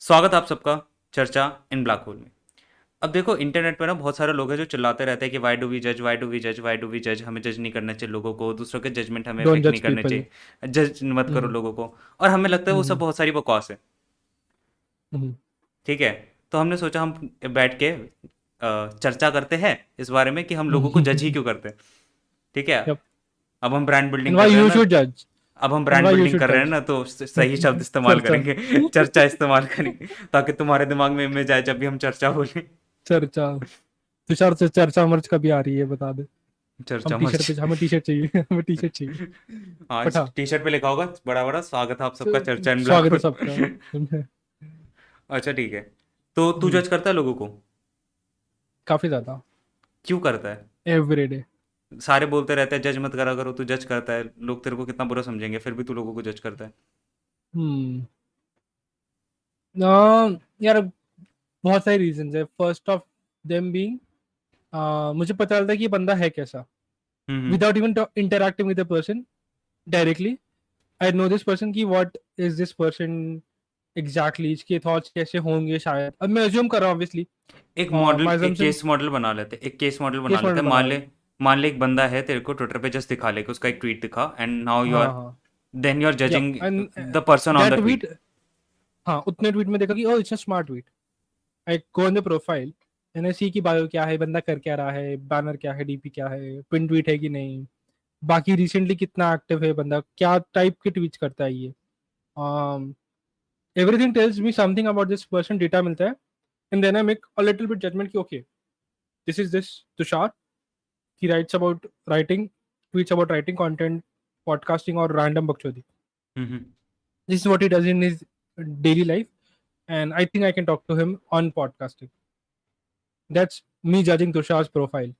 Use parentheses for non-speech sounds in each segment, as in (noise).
स्वागत आप सबका चर्चा इन ब्लैक होल में। अब देखो इंटरनेट पे ना बहुत सारे लोग हैं जो चिल्लाते रहते हैं कि वाई डू वी जज वाई डू वी जज वाई डू वी जज हमें जज नहीं करना चाहिए लोगों को दूसरों के जजमेंट हमें नहीं judge करने चाहिए। जज मत करो हम्म। लोगों को। और हमें लगता है वो सब हम्म। बहुत सारी बकवास है। हम्म, ठीक है? तो हमने सोचा हम बैठ के चर्चा करते हैं इस बारे में कि हम लोगों को (laughs) जज ही क्यों करते हैं। ठीक है? अब हम ब्रांड बिल्डिंग अब हम ब्रांड बिल्डिंग कर रहे हैं ना तो सही शब्द (laughs) इस्तेमाल करेंगे। चर्चा इस्तेमाल करेंगे ताकि तुम्हारे दिमाग में इमेज आए जब भी हम चर्चा बोलें चर्चा। तुषार से चर्चा मर्च कभी आ रही है बता दे। चर्चा हम टी मर्च। शर्ट हमें टी शर्ट चाहिए हमें टी शर्ट चाहिए। हाँ टी शर्ट पे लिखा होगा बड़ा बड़ा स्वागत है आप सबका चर्चा इन स्वागत है सबका। (laughs) अच्छा ठीक है। तो तू हम्म। जज करता है लोगों को? काफ़ी ज़्यादा। क्यों करता है? एवरी डे सारे बोलते रहते हैं जज मत करा करो तू जज करता है। लोग तेरे को कितना बुरा समझेंगे फिर भी तू लोगों को जज करता है। हम्म। अम, यार बहुत सारे रीजंस है। फ़र्स्ट ऑफ़ देम बीइंग मुझे पता चलता है कि ये बंदा है कैसा। without even ta- interacting with the person directly i know this person ki what is this person इसके थॉट्स कैसे होंगे शायद। अब मैं अज्यूम कर रहा हूँ ऑब्वियसली एक मॉडल my एक केस मॉडल बना लेते एक केस मॉडल बना लेते मान ले। मान ले एक बंदा है तेरे को ट्विटर पे जस्ट दिखा ले कि उसका एक ट्वीट दिखा and now you are then you are judging the person on the tweet हाँ उतने ट्वीट में देखा कि oh it's a smart tweet. I go on the profile and I see कि बायो क्या है बंदा कर क्या रहा है बैनर क्या है डीपी क्या है पिन ट्वीट है कि नहीं? बाकी रिसेंटली कितना एक्टिव है बंदा क्या टाइप के ट्वीट्स करता है ये? Um, everything tells me something about this person data मिलता है and then I make a little bit judgment कि okay this is this Tushar he writes about writing tweets about writing content podcasting or random bakchodi mm-hmm. this is what he does in his daily life and i think i can talk to him on podcasting that's me judging tushar's profile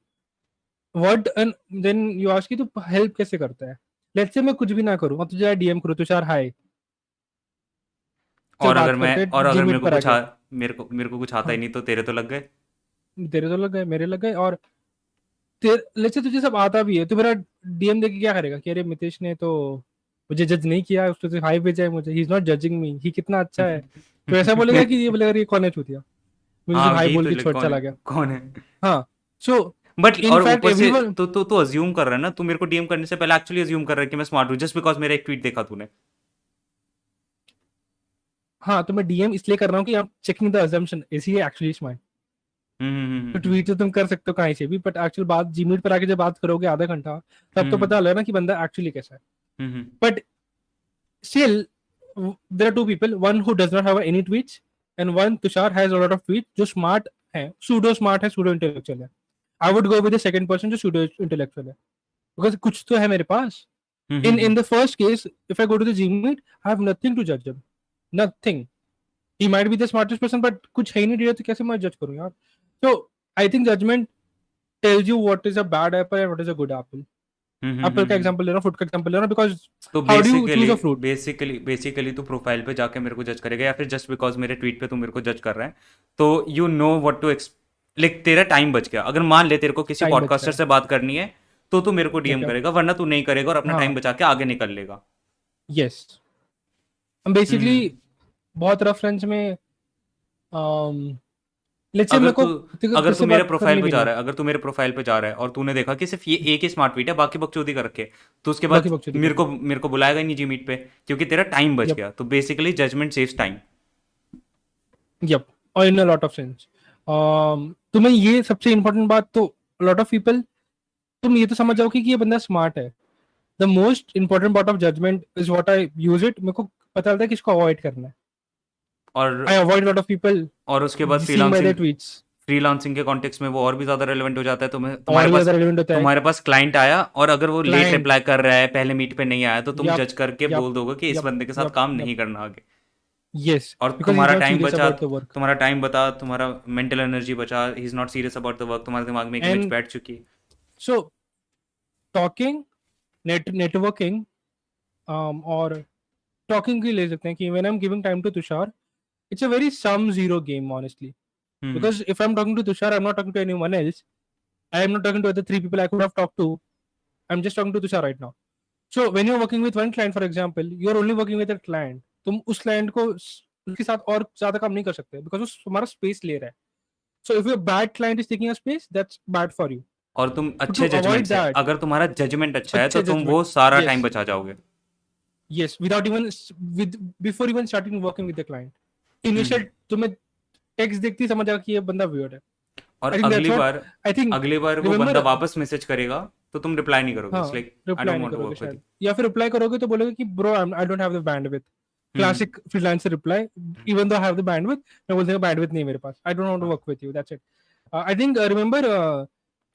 what and then you ask कि तू help कैसे करता है let's say मैं कुछ भी ना करूँ और तुझे डीएम करूँ तुषार हाय और अगर मैं और अगर मेरे को कुछ मेरे को मेरे को कुछ आता ही हाँ। नहीं तो तेरे तो लग गए तेरे तो लग गए मेरे लग गए और तेरे तुझे सब आता भी है तो मेरा डीएम देख के क्या करेगा कि अरे मितेश ने तो मुझे जज नहीं किया उसने तो हाई भेजा है मुझे he is not judging me he कितना अच्छा है। (laughs) तो ऐसा बोलेगा कि ये बोलेगा ये कौन है चूतिया? मुझे हाँ हाई बोल तो के छोड़ चला गया। कौन है? हाँ सो बट और fact, ऊपर से तो तो तो अज्यूम कर रहा है ना तू मेरे को डीएम करने से पहले एक्चुअली अज्यूम कर रहा है कि मैं स्मार्ट हूँ जस्ट बिकॉज़ मेरा एक ट्वीट देखा तूने। हाँ तो मैं डीएम इसलिए कर रहा हूँ कि आप checking the assumption is he actually smart hmm, hmm, तो हम्म, ट्वीट तो तुम कर सकते हो कहीं से भी बट एक्चुअल बात जीमीट पर आके जब बात करोगे आधा घंटा तब तो पता लगेगा कि बंदा एक्चुअली कैसा है। But still there are two people one who does not have any tweet and one Tushar has a lot of tweet जो स्मार्ट है सूडो स्मार्ट है सूडो इंटेलेक्चुअल है। I would go with second person जो pseudo intellectual है। Because कुछ तो है मेरे पास। In in the first case if I go to the G meet I have nothing to जज nothing he might be the smartest person but कुछ है ही नहीं तो डी तो कैसे मैं जज करूँ यार? So i think judgment tells you what is a bad apple and what is a good apple. Hmm, hmm, apple का हम्म, example ले रहा हूँ fruit का example ले रहा हूँ because तो How do you basically choose a fruit? Basically basically तू प्रोफ़ाइल पे जाके मेरे को जज करेगा या फिर जस्ट बिकॉज़ मेरे ट्वीट पे तू मेरे को जज कर रहा है तो you know what to like तेरा टाइम बच गया। अगर मान ले तेरे को किसी पॉडकास्टर से बात करनी है तो तू मेरे को डीएम करेगा वरना तू नहीं करेगा और अपना हाँ। टाइम बचा के आगे निकल लेगा। Yes basically hmm. बहुत रेफरेंस में अगर तू अगर तू मेरे प्रोफ़ाइल पे जा रहा है अगर तू मेरे प्रोफ़ाइल पे जा रहा है और तूने देखा कि सिर्फ़ ये एक ही स्मार्ट ट्वीट है बाकी बकचोदी कर रखे तो उसके बाद मेरे को मेरे को बुलाएगा नहीं जी मीट पे क्योंकि तेरा टाइम बच गया। तो basically judgement saves time yep or in a lot of sense. Um, तुम्हें ये सबसे इम्पोर्टेंट बात तो लॉट ऑफ़ पीपल तुम ये तो समझ जाओगे कि ये बंदा स्मार्ट है। The most important part of judgement is what I use it मेरे को पता चलता है कि इसको अवॉइड करना है। और I avoid lot of people और उसके बाद फ्रीलांसिंग ट्वीट्स फ्रीलांसिंग के कॉन्टेक्स्ट में वो और भी ज़्यादा रेलेवेंट हो जाता है तुम्हें तुम्हारे पास होता है। तुम्हारे पास क्लाइंट आया और अगर वो लेट रिप्लाई कर रहा है पहले मीट पे नहीं आया तो तुम जज करके बोल दोगे कि इस बंदे के साथ काम नहीं करना आगे। Yes और तुम्हारा टाइम बचा तुम्हारा टाइम बता तुम्हारा मेंटल एनर्जी बचा he is not serious about the work तुम्हारे दिमाग में एक इमेज बैठ चुकी है। talking net networking um or talking की ले सकते हैं कि when i'm giving time to tushar it's a very sum zero game honestly hmm, because if i'm talking to tushar i'm not talking to anyone else i am not talking to other three people i could have talked to i'm just talking to tushar right now So when you're working with one client, for example, you're only working with that client. तुम उस client को स- उसके साथ और ज़्यादा काम नहीं कर सकते because वो तुम्हारा space ले रहा है. So if your bad client is taking a space, that's bad for you. और तुम अच्छे जजमेंट से अगर तुम्हारा जजमेंट अच्छा है तो तुम वो सारा. टाइम बचा जाओगे Yes, without even s- with before even starting working with the client. Initial तुम्हें text देखते समझ जाएगा कि ये बंदा weird है. और अगली बार I think अगली बार वो बंदा वापस मैसेज करेगा तो तुम रिप्लाई नहीं करोगे हाँ, like I don't want to work with शायद। या फिर रिप्लाई करोगे तो बोलोगे कि bro I don't have the bandwidth hmm. Classic freelancer reply even though have the bandwidth मैं बोलते हैं बैंडविड्थ नहीं मेरे पास। I don't want to work with you that's it I think remember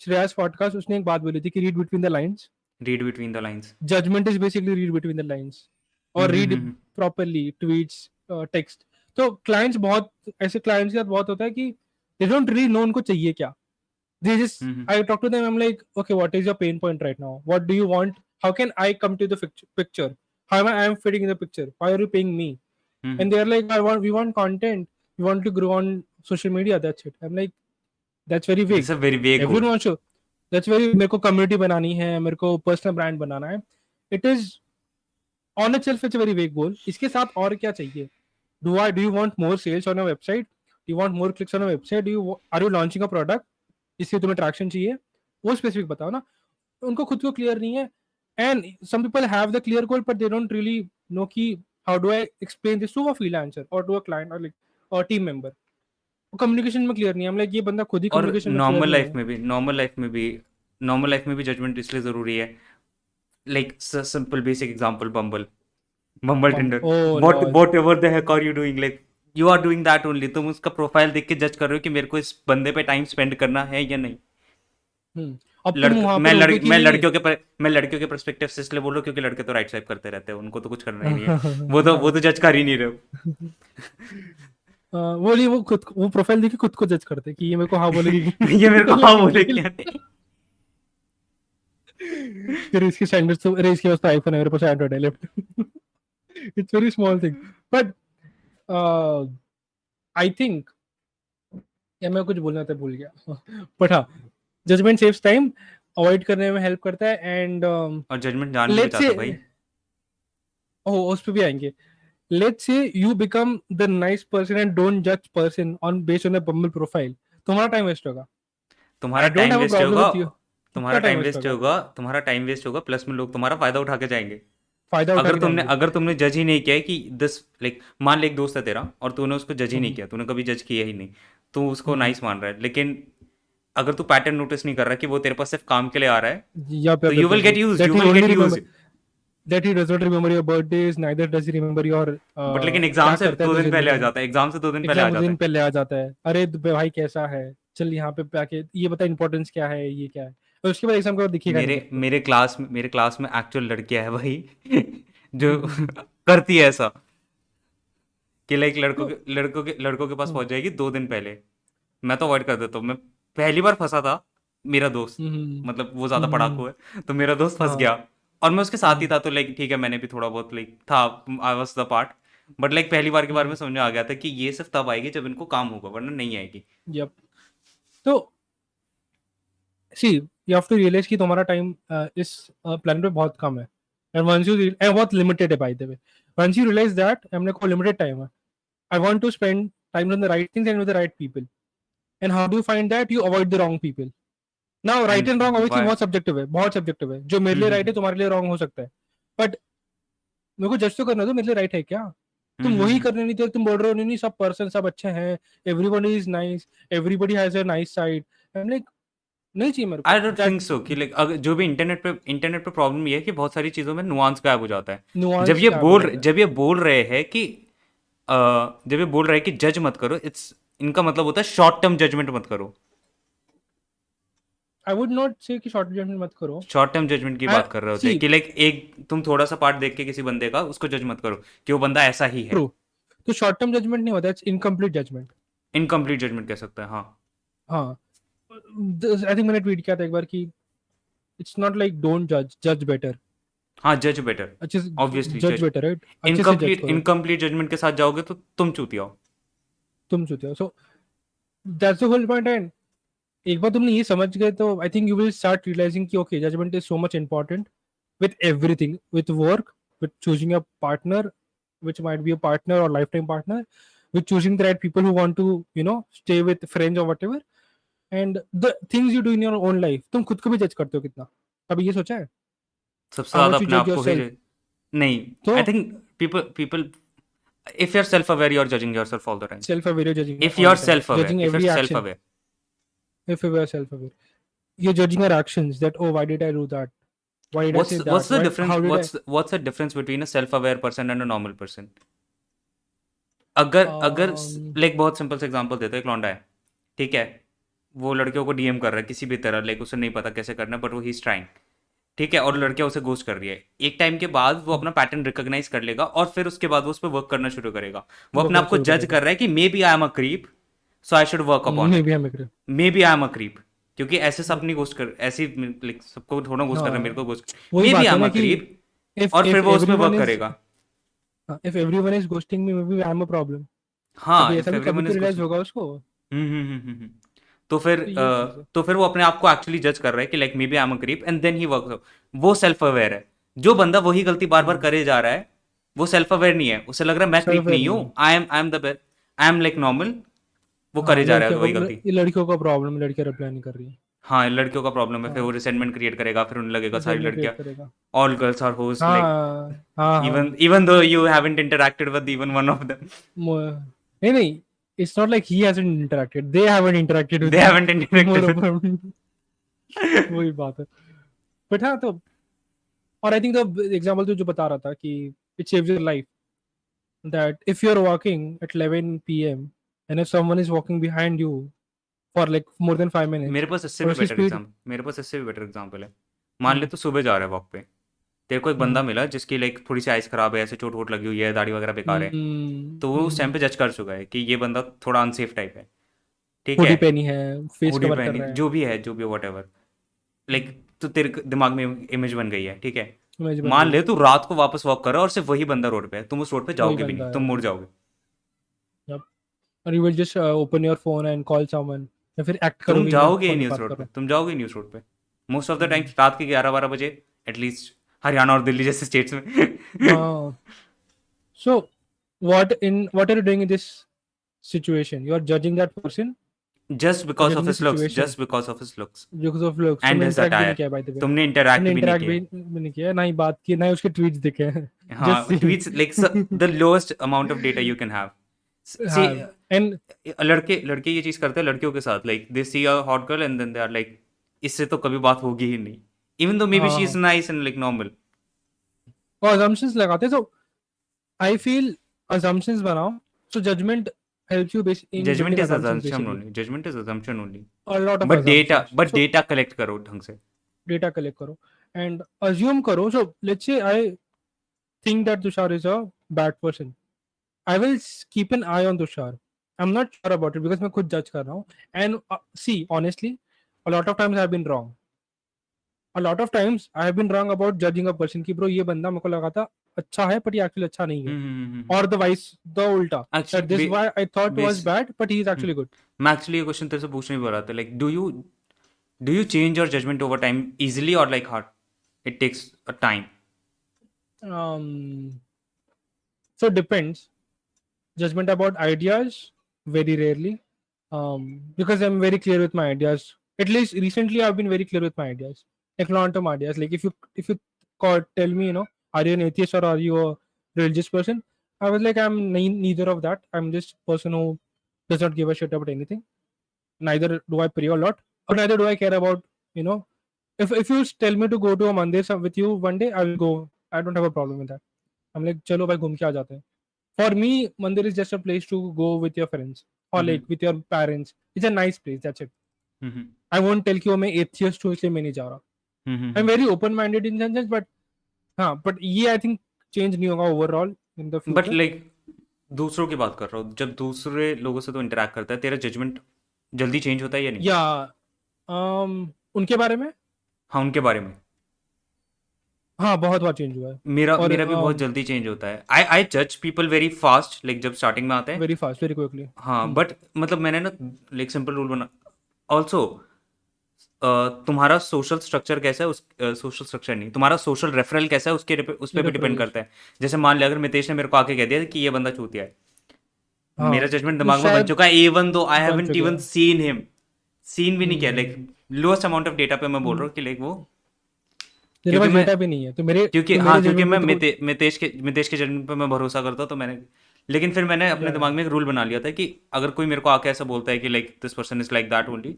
Shreyas podcast उसने एक बात बोली थी कि read between the lines read between the lines judgement is basically read between the lines hmm, और read properly tweets text तो clients बहुत ऐसे क्लाइंट्स के साथ बहुत होता है कि दे डोंट रियली नो उनको चाहिए क्या। दे जिस I talk to them I am like okay what is your pain point right now what do you want how can I come to the picture how I am fitting in the picture why are you paying me and they are like I want we want content we want to grow on social media that's it I am like that's very vague it's a very vague good want show that's very मेरे को community बनानी है मेरे को personal brand बनाना है। It is on itself it's very vague goal इसके साथ और क्या चाहिए? Do I do you want more sales on a website? Do you want more clicks on a website? Do you are you launching a product? इससे तुम्हें traction चाहिए। वो specific बताओ ना। उनको खुद को क्लियर नहीं है। And some people have the clear goal but they don't really know कि how do I explain this to a freelancer और टू अ क्लाइंट और और टीम मेंबर वो कम्युनिकेशन में क्लियर नहीं है। लाइक ये बंदा खुद ही कम्युनिकेशन नॉर्मल लाइफ में भी नॉर्मल लाइफ में भी नॉर्मल लाइफ में भी जजमेंट इसलिए ज़रूरी है। Like simple basic example Bumble Bumble Tinder what whatever the heck are you doing like you are doing that only तुम उसका प्रोफ़ाइल देख के जज कर रहे हो कि मेरे को इस बंदे पे टाइम स्पेंड करना है या नहीं। अब तुम लड़के मैं लड़, मैं लड़कियों के पर, मैं लड़कियों के पर्सपेक्टिव से इसलिए बोल रहा हूँ क्योंकि लड़के तो राइट स्वाइप करते रहते हैं उनको तो कुछ करना ही नहीं है। (laughs) वो तो वो तो जज कर ही नहीं रहे हो। (laughs) वो नहीं वो खुद वो प्रोफ़ाइल देख के खुद को जज करते कि ये मेरे को हाँ बोलेगी (laughs) ये मेरे को हाँ बोले क्या नहीं फिर इसके स्टैंडर्ड्स तो अरे इसके पास तो आईफोन है मेरे पास एंड्रॉइड है left it's very small thing but I think या मैं कुछ बोलना था भूल गया। बट हाँ जजमेंट सेव्स टाइम अवॉइड करने में हेल्प करता है एंड और जजमेंट जान लेट्स से भाई। ओह उस पे भी आएँगे। Let's say you become the nice person and don't जज person on based on a Bumble profile तुम्हारा टाइम वेस्ट होगा। तुम्हारा I टाइम वेस्ट होगा। तुम्हारा टाइम time waste वेस्ट होगा? तुम्हारा टाइम वेस्ट होगा प्लस में लोग तुम्हारा फ़ायदा उठा के जाएँगे। फ़ायदा उठा अगर के तुमने। अगर तुमने जज ही नहीं किया है कि दिस लाइक मान ले एक दोस्त है तेरा और तूने उसको जज ही नहीं हम्म। किया तूने कभी जज किया ही नहीं तू उसको हम्म। नाइस मान रहा है लेकिन अगर तू पैटर्न नोटिस नहीं कर रहा कि वो तेरे पास सिर्फ़ काम के लिए आ रहा है Yup, तो yup, you yup, will yup, get yup. That you he will only get remember- used that he does not remember your birthdays neither does he remember your uh, but लेकिन एग्ज़ाम क्या से करता है दो तू दिन पहले आ जाता है एग्ज़ाम से दो दिन पहले आ एग्ज़ाम जाता दिन है पहले आ जाता है अरे द- भाई कैसा है चल यहाँ पे आके ये बता इंपॉर्टेंस क्या है ये क्या है और उसके बाद एग्ज़ाम के बाद दिखेगा मेरे नहीं। मेरे क्लास में मेरे क्लास में एक्चुअल लड़कियाँ है भाई जो करती है ऐसा। कि लाइक लड़कों तो के लड़कों के लड़कों के पास हम्म। पहुँच जाएगी दो दिन पहले। मैं तो अवॉइड कर देता हूँ। मैं पहली बार फंसा था मेरा दोस्त। हम्म, मतलब वो ज़्यादा हम्म, पढ़ाकू है तो मेरा दोस्त फंस हाँ। गया। और मैं उसके साथ ही हम्म। था तो लाइक ठीक है मैंने भी थोड़ा बहुत लाइक था I was the part but like पहली बार के बारे में समझ में आ गया था कि ये सिर्फ़ तब आएगी जब इनको काम होगा वरना नहीं आएगी। Yep. तो see you have to realise कि तुम्हारा टाइम इस प्लान पे बहुत कम है। एंड वंस यू एंड बहुत लिमिटेड है by the way once you realise that हमने को लिमिटेड टाइम है। I want to spend time on the right things and with the right people and how do you find that you avoid the wrong people now right and wrong obviously बहुत subjective है बहुत subjective है। जो मेरे लिए right है तुम्हारे लिए रॉन्ग हो सकता है। बट मेरे को जज तो करना दो मेरे लिए राइट है क्या? तुम वही हम्म, करने नहीं थे तुम बोल रहे हो नहीं सब पर्सन सब अच्छे हैं। Everybody is nice everybody has a nice side I am like नहीं चाहिए मेरे को। आई डोंट थिंक सो कि लाइक अगर जो भी इंटरनेट पे इंटरनेट पे प्रॉब्लम ये है कि बहुत सारी चीज़ों में नुआंस गायब हो जाता है। Nuance जब ये क्या बोल? जब ये बोल रहे हैं कि अ, जब ये बोल रहे हैं कि जज मत करो इट्स इनका मतलब होता है शॉर्ट टर्म जजमेंट मत करो। आई वुड नॉट से कि शॉर्ट जजमेंट मत करो। शॉर्ट टर्म जजमेंट की I- बात कर रहे होते हैं see- कि लाइक एक तुम थोड़ा सा पार्ट देख के किसी बंदे का उसको जज मत करो कि वो बंदा ऐसा ही है। तो शॉर्ट टर्म जजमेंट नहीं होता it's incomplete judgement incomplete judgement कह सकते हैं हाँ। हाँ। आई थिंक मैंने ट्वीट किया था एक बार कि इट्स नॉट लाइक डोंट जज जज बेटर हाँ जज बेटर ऑब्वियसली जज better right incomplete incomplete judgement के साथ जाओगे तो तुम चूतिया हो। तुम चूतिया so that's the whole point and एक बार तुमने ये समझ गए तो I think you will start realizing कि okay judgement is so much important with everything with work with choosing a partner which might be a partner और life time partner with choosing the right people who want to you know stay with friends और what and the things you do in your own life तुम खुद को भी जज करते हो कितना कभी ये सोचा है सबसे ज़्यादा अपने आप को ही नहीं तो- I think people people if you're self aware you're judging yourself all the time self aware you're judging if all you're the time, self aware judging if every you're action self aware if you were self aware you're judging your actions that oh why did I do that why did what's I say that what's the Why- difference how did what's what's the difference between a self aware person and a normal person अगर अगर Um, like बहुत simple से example देते हैं एक लौंडा है ठीक है वो लड़कियों को डीएम कर रहा है किसी भी तरह लाइक उसे नहीं पता कैसे करना बट वो ही ट्राइंग ठीक है? और लड़कियाँ उसे गोस्ट कर रही है। एक टाइम के बाद वो अपना पैटर्न रिकॉग्नाइज कर लेगा और फिर उसके बाद वो उस पर वर्क करना शुरू करेगा। वो अपने आप को जज कर रहा है कि maybe I am a creep so I should work upon maybe I am a creep क्योंकि ऐसे सब नहीं गोस्ट कर ऐसे लाइक सबको थोड़ा गोस्ट कर रहा है हाँ। मेरे को ghost maybe I am a creep और फिर वो उसमें वर्क करेगा। हाँ, if everyone is ghosting me maybe I'm a problem. हाँ कभी if ऐसा भी कभी everyone तो is realize ghosting- होगा उसको। Hmm hmm hmm hmm, hmm. तो फिर ये है। तो फिर वो अपने आप को एक्चुअली जज कर रहा है कि like maybe I am a creep and then he work वो सेल्फ अवेयर है। जो बंदा वही गलती बार बार करे जा रहा है वो सेल्फ अवेयर नहीं है। उसे लग रहा है मैं क्रीप नहीं हूँ। I am I am the I am like normal वो करे हाँ, जा रहा है वही गलती। ये लड़कियों का प्रॉब्लम लड़कियाँ रिप्लाई नहीं कर रही है। हाँ लड़कियों का प्रॉब्लम है फिर हाँ। वो रिसेंटमेंट क्रिएट करेगा फिर उन्हें लगेगा सारी लड़कियाँ ऑल गर्ल्स आर होस्ट हाँ लाइक हाँ even though you haven't interacted with even one of them. Mo- नहीं नहीं it's not like he hasn't interacted they haven't interacted with they him. haven't interacted वही बात है बट हाँ तो और आई थिंक द एग्जांपल तो जो बता रहा था कि it saves your life that if you are walking at 11 pm and if someone is walking behind you for like more than 5 minutes मेरे पास इससे भी बेटर एग्जांपल मेरे पास इससे भी बेटर एग्जांपल है मान ले हम्म। तू सुबह जा रहा है वॉक पे तेरे को एक बंदा हम्म। मिला जिसकी लाइक थोड़ी सी आइस खराब है ऐसे चोट वोट लगी हुई है दाढ़ी वगैरह बेकार है। हम्म, तो वो उस टाइम पे जज कर चुका है कि ये बंदा थोड़ा अनसेफ टाइप है। ठीक है? पहनी है फेस कवर कर रहा है। जो भी है जो भी वट एवर लाइक तो तेरे दिमाग में इमेज बन गई है ठीक है? मान। ले तू रात को वापस वॉक कर रहा और सिर्फ़ वही बंदा रोड पे है तुम उस रोड पे जाओगे भी नहीं तुम मुड़ जाओगे। और will just uh, open your phone and call someone या फिर एक्ट तुम करोगे जाओगे ही नहीं उस रोड। पे तुम जाओगे नहीं उस रोड पे मोस्ट ऑफ़ द टाइम। रात के ग्यारह बारह बजे एटलीस्ट हरियाणा और दिल्ली जैसे स्टेट्स में। So what in what are you doing in this situation? You are judging that person? Just because of his looks. Just because of his looks because of looks. And तुमने his interact भी नहीं attire. किया by the way. तुमने interact भी नहीं किया। भी नहीं किया ना ही बात की ना ही उसके ट्वीट्स दिखे। हैं हाँ. Tweets like the lowest amount of data you can have see and लड़के लड़के ये चीज़ करते हैं लड़कियों के साथ like they see a hot girl and then they are like इससे तो कभी बात होगी ही नहीं। Even though may be she is हाँ। Nice and like normal assumptions लगाते हैं so I feel assumptions बनाओ so judgment helps you bas- in is assumptions assumption basically. Only judgement is assumption only a lot of data assumptions. But So, data collect करो ढंग से data collect करो and assume करो so let's say I think that Tushar is a bad person I will keep an eye on Tushar I'm not sure about it because मैं खुद judge कर रहा हूँ and uh, see honestly a lot of times I've been wrong a lot of times I have been wrong about judging a person कि bro ये बंदा मेरे को लगा था अच्छा है but ये actually अच्छा नहीं है or the vice the ulta that this actually why I thought was base- bad but he is actually good मैं एक्चुअली ये क्वेश्चन तेरे से पूछने ही बोल रहा था like do you do you change your judgment over time easily और like hard it takes a time um so it depends judgment about ideas very rarely um because i'm very clear with my ideas at least recently i've been very clear with my ideas Term ideas like if you if you call, tell me you know are you an atheist or are you a religious person i was like i'm nei- neither of that i'm just person who does not give a shit about anything neither do i pray a lot or neither do i care about you know if if you tell me to go to a mandir with you one day i will go I don't have a problem with that. I'm like, चलो भाई घूम के आ जाते हैं. For me, mandir is just a place to go with your friends or Mhm. like with your parents. It's a nice place. That's it. Hmm I won't tell वो मैं atheist हूँ इसलिए मैं नहीं जा रहा. I'm very open minded in that sense, but हाँ, but ये I think change नहीं होगा overall in the future. But like दूसरों की बात कर रहा हूँ जब दूसरे लोगों से तो इंटरेक्ट करता है तेरा जजमेंट जल्दी चेंज होता है या नहीं? yeah, um, उनके बारे में? हाँ उनके बारे में। हाँ बहुत बार चेंज हुआ है। मेरा और, मेरा भी बहुत um, जल्दी चेंज होता है। आई आई जज पीपल वेरी फास्ट लाइक जब स्टार्टिंग में आते हैं। Very fast, very quickly. हाँ। बट मतलब मैंने ना लाइक सिंपल रूल बना ऑल्सो तुम्हारा सोशल स्ट्रक्चर कैसा है उस सोशल स्ट्रक्चर नहीं तुम्हारा सोशल रेफरल कैसा है उसके उस पर भी डिपेंड करता है। जैसे मान लिया अगर मितेश ने मेरे को आके कह दिया कि ये बंदा चूतिया है हाँ, मेरा जजमेंट तो दिमाग में बन चुका है even though I haven't even seen him seen भी नहीं किया। Like lowest amount of data पे मैं बोल रहा हूँ कि लाइक वो क्योंकि मैं- डेटा भी नहीं है तो मेरे क्योंकि तो हाँ क्योंकि मैं तो- मिते, मितेश के मितेश के जजमेंट पे मैं भरोसा करता हूँ तो मैंने लेकिन फिर मैंने अपने दिमाग में एक रूल बना लिया था कि अगर कोई मेरे को आके ऐसा बोलता है कि like this person is like that only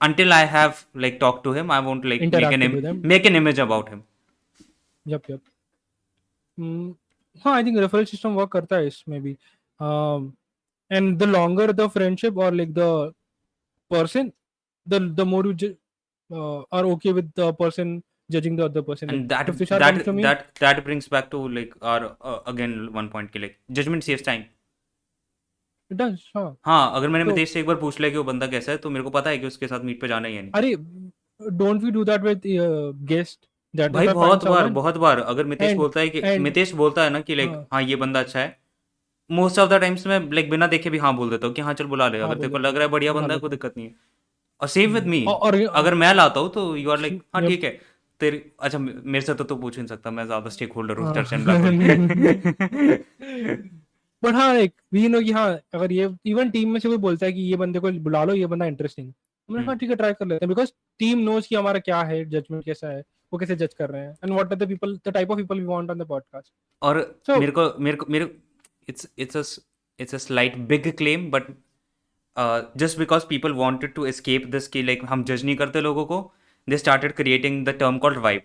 until I have like talked to him, I won't like Interact make an Im- make an image about him. Yep, yep. Hmm. huh, I think referral system work karta is maybe. Um, and the longer the friendship or like the person, the the more you ju- uh, are okay with the person judging the other person. And like, that, that, that, that brings back to like our uh, again one point ki, like judgment saves time. हाँ अगर मैंने तो- मितेश से एक बार पूछ लिया कि वो बंदा कैसा है तो मेरे को पता है कि उसके साथ मीट पे जाना ही है नहीं। अरे don't we do that with guest that भाई बहुत बार बहुत बार अगर मितेश And- बोलता है कि and- मितेश बोलता है ना कि लाइक हाँ। हाँ ये बंदा अच्छा है। मोस्ट ऑफ़ द टाइम्स मैं लाइक बिना देखे भी हाँ बोल देता हूँ कि हाँ चल बुला ले। हाँ, अगर तेरे को लग रहा है बढ़िया बुला बंदा है लेता कोई दिक्कत नहीं है। और सेम विद मी और अगर मैं लाता हूँ तो यू आर लाइक हाँ ठीक है। तेरी अच्छा मे- मेरे से तो तू पूछ ही नहीं सकता मैं ज़्यादा स्टेक होल्डर हूँ हाँ। चर्च एंड ब्लैक (laughs) (laughs) बट हाँ लाइक वी नो कि हाँ अगर ये इवन टीम में से कोई बोलता है कि ये बंदे को बुला लो ये बंदा इंटरेस्टिंग हमने कहा। ठीक है ट्राई कर लेते हैं। बिकॉज़ टीम नोज़ कि हमारा क्या है जजमेंट कैसा है वो कैसे जज कर रहे हैं। And what are the people the type of people we want on the podcast और So- मेरे को मेरे को मेरे it's it's a it's a slight big claim but just because people wanted to escape this कि like हम जज नहीं करते लोगों को they started creating the term called vibe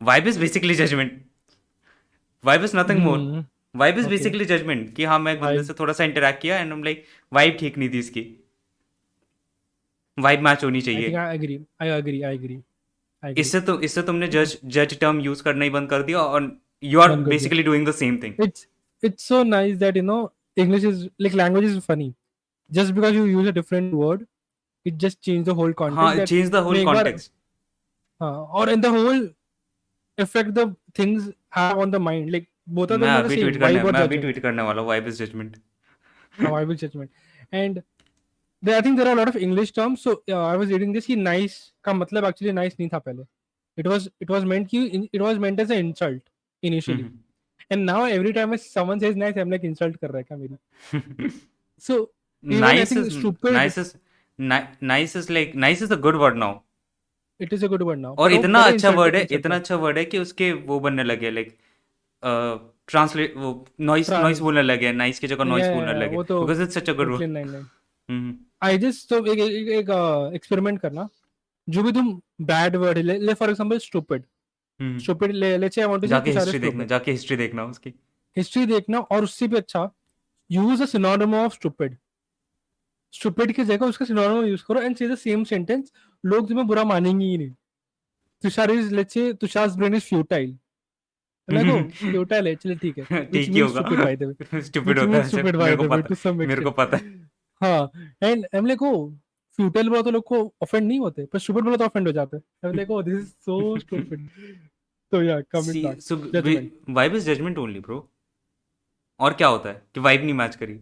vibe is basically judgement vibe is nothing more vibe is Hmm. Basically judgement कि हाँ मैं एक बंदे. से थोड़ा सा इंटरेक्ट किया एंड लाइक वाइब ठीक नहीं थी इसकी वाइब मैच होनी चाहिए think I agree I agree I agree I agree इससे तो इससे तुमने जज जज टर्म यूज़ करना ही बंद कर दिया और you are. Basically doing the same thing it's it's so nice that you know english is like language is funny just because you use a different word it just change the whole context हाँ change the whole context uh, or in the whole affect the things have on the mind like them मैं अभी tweet करने मैं अभी tweet करने वाला हूँ vibe is judgement uh, judgment and there, I think there are a lot of English terms so uh, I was reading this कि nice का मतलब actually nice नहीं था पहले it was it was meant कि it was meant as an insult initially hmm, and now every time someone says nice I'm like insult कर रहा है क्या मेरी so Even I nice think is stupid- nice is nice is like nice is a good word now it is a good word now और इतना पहले अच्छा insult- word है insult इतना था। अच्छा वर्ड है कि उसके वो बनने लगे लाइक ट्रांसलेट वो नॉइस नॉइस बोलने लगे नाइस की जगह नॉइस बोलने लगे because it's such a good. Word I just तो एक एक, एक एक्सपेरिमेंट करना। जो भी तुम बैड वर्ड ले, ले फॉर एग्जांपल स्टूपिड स्टूपिड ले let's say I want to. जाके हिस्ट्री देखना जाके हिस्ट्री देखना उसकी। हिस्ट्री देखना और उससे भी अच्छा use a synonym of stupid stupid की जगह उसका सिनोनिम यूज़ करो and say the same sentence लोग तुम्हें बुरा मानेंगे ही नहीं। Tushar is let's say Tushar's brain is futile futile है चलो ठीक है। ठीक ही होगा। Stupid by the way stupid होता है stupid by the way to some मेरे को पता है। हाँ and I am like futile बोला तो लोग को ऑफेंड नहीं होते पर स्टूपिड बोला तो ऑफेंड हो जाते हैं। I am this is so stupid तो या coming back so vibe is judgement only bro और क्या होता है कि वाइब नहीं मैच करी।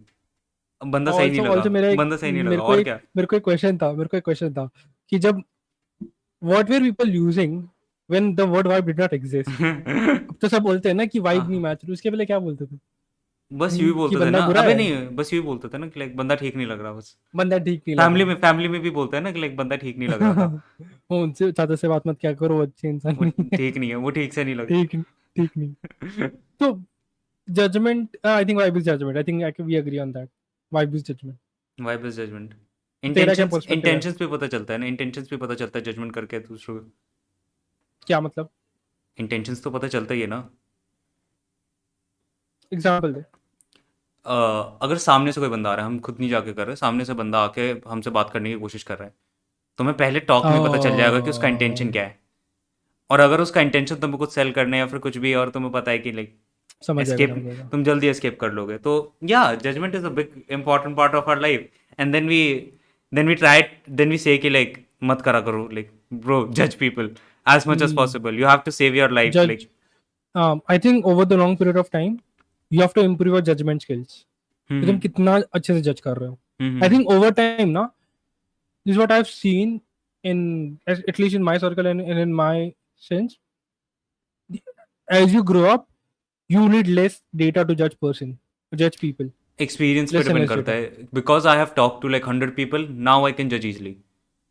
बंदा सही नहीं लगा। बंदा सही नहीं लगा। और क्या? मेरे को एक क्वेश्चन था मेरे को एक क्वेश्चन था कि जब what were people using the word vibe did not exist अब तो सब बोलते हैं ना कि वाइब हाँ। नहीं मैच रही उसके पहले क्या बोलते थे? बस यूँ ही बोलते थे ना। अबे नहीं बस यूँ ही बोलते थे ना कि लाइक बंदा ठीक नहीं लग रहा बस। बंदा ठीक नहीं फैमिली में फैमिली में भी बोलते हैं ना कि लाइक बंदा ठीक नहीं लग रहा (laughs) वो उनसे चाचा से बात मत क्या करो अच्छे इंसान नहीं ठीक नहीं है वो ठीक से नहीं लग ठीक ठीक नहीं। (laughs) तो judgement I think vibe is judgement I think we agree on that vibe is judgement vibe is judgement intentions intentions पे पता चलता है ना। इंटेंशंस पे पता चलता है जजमेंट करके दूसरों क्या मतलब? इंटेंशंस तो पता चलता ही है ना। एग्जांपल दे। अ, अगर सामने से कोई बंदा आ रहा है हम खुद नहीं जाके कर रहे सामने से बंदा आके हमसे बात करने की कोशिश कर रहा है तो हमें पहले टॉक में पता चल जाएगा कि उसका इंटेंशन क्या है। और अगर उसका इंटेंशन तुम्हें कुछ सेल करने या फिर कुछ भी है और तुम्हें पता है कि लाइक समझ आएगा समझ आएगा। तुम जल्दी एस्केप कर लोगे। तो या judgement is a big important part of our life and then we then we try then we say कि लाइक मत करा करो लाइक ब्रो जज people as much mm. as possible. You have to save your life. Judge, like, um, I think over the long period of time, you have to improve your judgment skills. कि तुम कितना अच्छे से जज कर रहे हो आई थिंक ओवर टाइम ना this what I have seen in at least in my circle and in my sense as you grow up you need less data to जज पर्सन जज पीपल एक्सपीरियंस पे डिपेंड करता है because I have talk to like 100 people now I can जज easily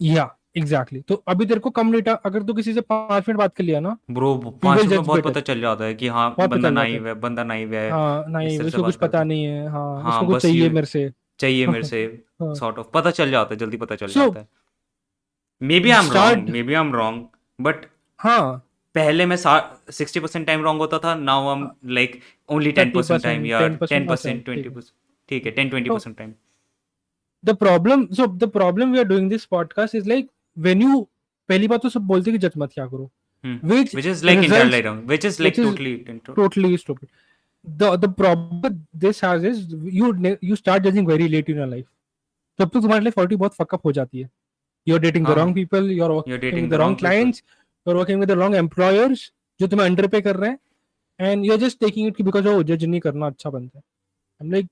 या Yeah, exactly. तो अभी तेरे को कम डेटा अगर तू किसी से पाँच मिनट बात कर लिया ना ब्रो पाँच मिनट में बहुत पता चल जाता है कि हाँ बंदा नाइव है बंदा नाइव है हाँ नहीं इस उसको कुछ पता नहीं है हाँ हाँ, उसको कुछ चाहिए मेरे से। चाहिए मेरे (laughs) से हाँ। सॉर्ट ऑफ़ पता चल जाता है जल्दी पता चल जाता है। May be I am wrong may be I am wrong but हाँ। पहले मैं सिक्सटी परसेंट टाइम रॉन्ग होता था now I am like only ten percent time या टेन हाँ, परसेंट ट्वेंटी परसेंट ठीक है। टेन ट्वेंटी तो- percent time the problem so the problem we are doing this podcast is like when you पहली बात तो सब बोलते कि जज मत क्या करो। हम्म, which which is like results, entirely wrong which is like which totally is totally stupid. The the problem this has is you you start judging very late in your life. तब तक तुम्हारे लिए फॉर्टी बहुत fuckup हो जाती है। You are dating the wrong people you are working the wrong clients you are working with the wrong employers जो तुम्हें अंडर पे कर रहे हैं। And you are just taking it because वो जज नहीं करना अच्छा बनता है। I am like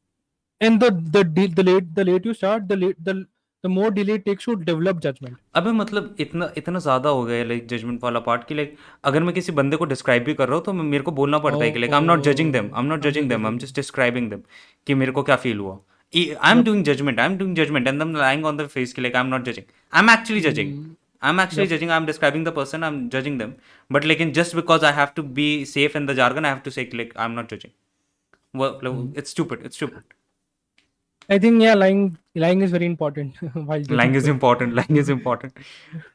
and the the the late the late you start the late the the more delay it takes to develop judgment. अबे मतलब इतना इतना ज़्यादा हो गया लाइक जजमेंट वाला पार्ट कि लाइक अगर मैं किसी बंदे को डिस्क्राइब भी कर रहा हूँ तो मेरे को बोलना पड़ता है कि like I am not judging them I am not judging them I am just describing them कि मेरे को क्या फील हुआ। I am doing judgement I am doing judgement and them lying on the face कि like I am not judging I am actually judging I am actually judging I am describing the person I am judging them but लेकिन just because I have to be safe in the jargon I have to say like I am not judging it's stupid it's stupid I think yeah lying lying is very important (laughs) while judging language people. Important language important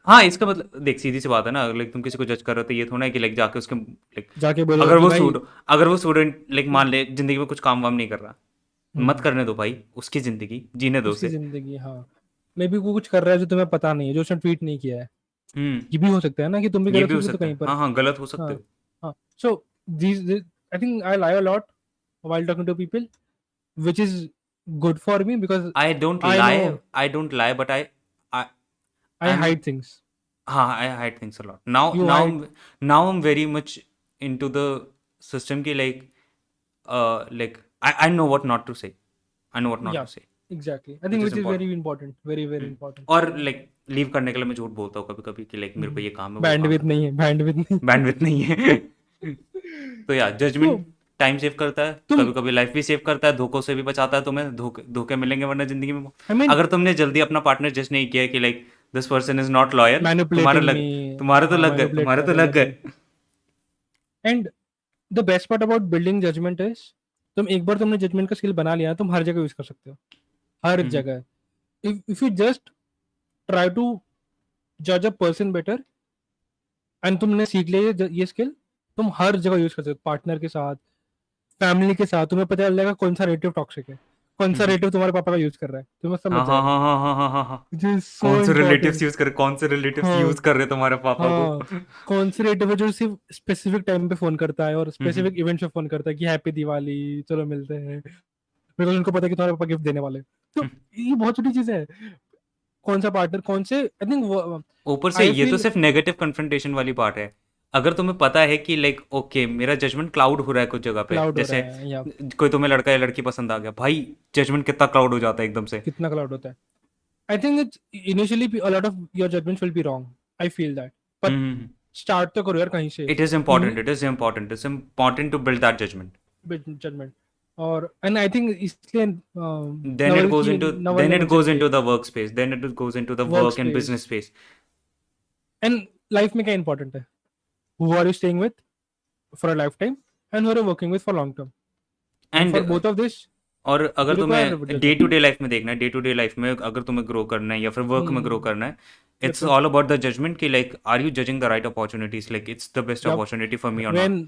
हाँ इसका मतलब देख सीधी सी बात है ना like तुम किसी को जज कर रहे हो तो ये थोड़ा है कि लाइक जाके उसके लाइक जाके बोलो अगर वो स्टूडेंट अगर वो स्टूडेंट लाइक मान ले ज़िंदगी में कुछ काम वाम नहीं कर रहा मत करने दो भाई उसकी ज़िंदगी जीने दो उसकी ज़िंदगी हाँ। मे बी वो कुछ कर रहा है जो तुम्हें पता नहीं है जो उसने ट्वीट नहीं किया है। हम्म। ये भी हो सकता है ना कि तुम भी गलत हो तो सकता कहीं पर। हाँ हाँ गलत हो सकते हाँ। हो। so these, these I think I lie a lot while talking to people which is good for me because I don't I lie know. I don't lie but I I I'm- hide things. हाँ I hide things a now now now I am very much into the system की like like I I know what not to say I know what not to say exactly. I Which think is which is important. very important. Very very Hmm. important. और like leave करने के लिए मैं झूठ बोलता हूँ कभी कभी कि लाइक मेरे को ये काम है bandwidth नहीं है bandwidth नहीं बैंडविड्थ नहीं है। (laughs) तो या जजमेंट टाइम सेव करता है कभी कभी लाइफ भी सेव करता है धोखों से भी बचाता है तुम्हें धोखे धोखे मिलेंगे वरना ज़िंदगी में। I mean अगर तुमने जल्दी अपना पार्टनर जज नहीं किया कि like this person is not loyal manipulating तुम्हारे लग तुम्हारे तो लग गए तुम्हारे तो लग गए। And the best part about building judgement is तुम एक बार तुमने जजमेंट का स्किल बना लिया तुम हर जगह यूज़ कर सकते हो। हर हम्म। जगह। If if you just try to जज अ पर्सन बेटर एंड तुमने सीख लिया ये- ये स्किल तुम हर जगह यूज़ कर सकते हो पार्टनर के साथ फैमिली के साथ तुम्हें पता चल जाएगा कौन सा रिलेटिव टॉक्सिक है। कौन सा हम्म। रिलेटिव तुम्हारे पापा का यूज़ कर रहा है। तुम्हें समझ हाँ हाँ हाँ। हाँ हाँ हाँ कौन से रिलेटिव्स यूज़ कर कौन से रिलेटिव्स यूज़ हाँ। कर रहे तुम्हारे पापा को? हाँ। कौन से रेटिव है जो सिर्फ़ स्पेसिफिक टाइम पे फ़ोन करता है और हम्म, स्पेसिफिक इवेंट हम्म। पे फ़ोन करता है कि हैप्पी दिवाली चलो मिलते हैं। बिकॉज़ उनको पता है कि तुम्हारे पापा गिफ्ट देने वाले तो ये बहुत छोटी चीज़ है। कौन सा पार्टनर कौन से आई थिंक ऊपर से ये तो सिर्फ़ नेगेटिव कन्फ्रंटेशन वाली पार्ट है। अगर तुम्हें पता है कि लाइक ओके मेरा जजमेंट क्लाउड हो रहा है कुछ जगह पे हो जैसे कोई तुम्हें लड़का या लड़की पसंद आ गया भाई जजमेंट कितना क्लाउड हो जाता है एकदम से। कितना क्लाउड होता है। I think it's initially a lot of your judgements will be wrong I feel that पर स्टार्ट तो करो यार कहीं से। It is important it is important it's important to build that judgement judgement और एंड आई थिंक इसलिए then it goes into then it goes into the workspace then it goes into the work and Workspace. business space. And life में क्या important है? who are you staying with for a lifetime and who are you working with for long term? And for both of this और अगर तुम्हें day to day life में देखना है day to day life में अगर तुम्हें ग्रो करना है या फिर वर्क में hmm. ग्रो करना है it's all about the judgement कि like are you judging the right opportunities like it's the best opportunity for me और when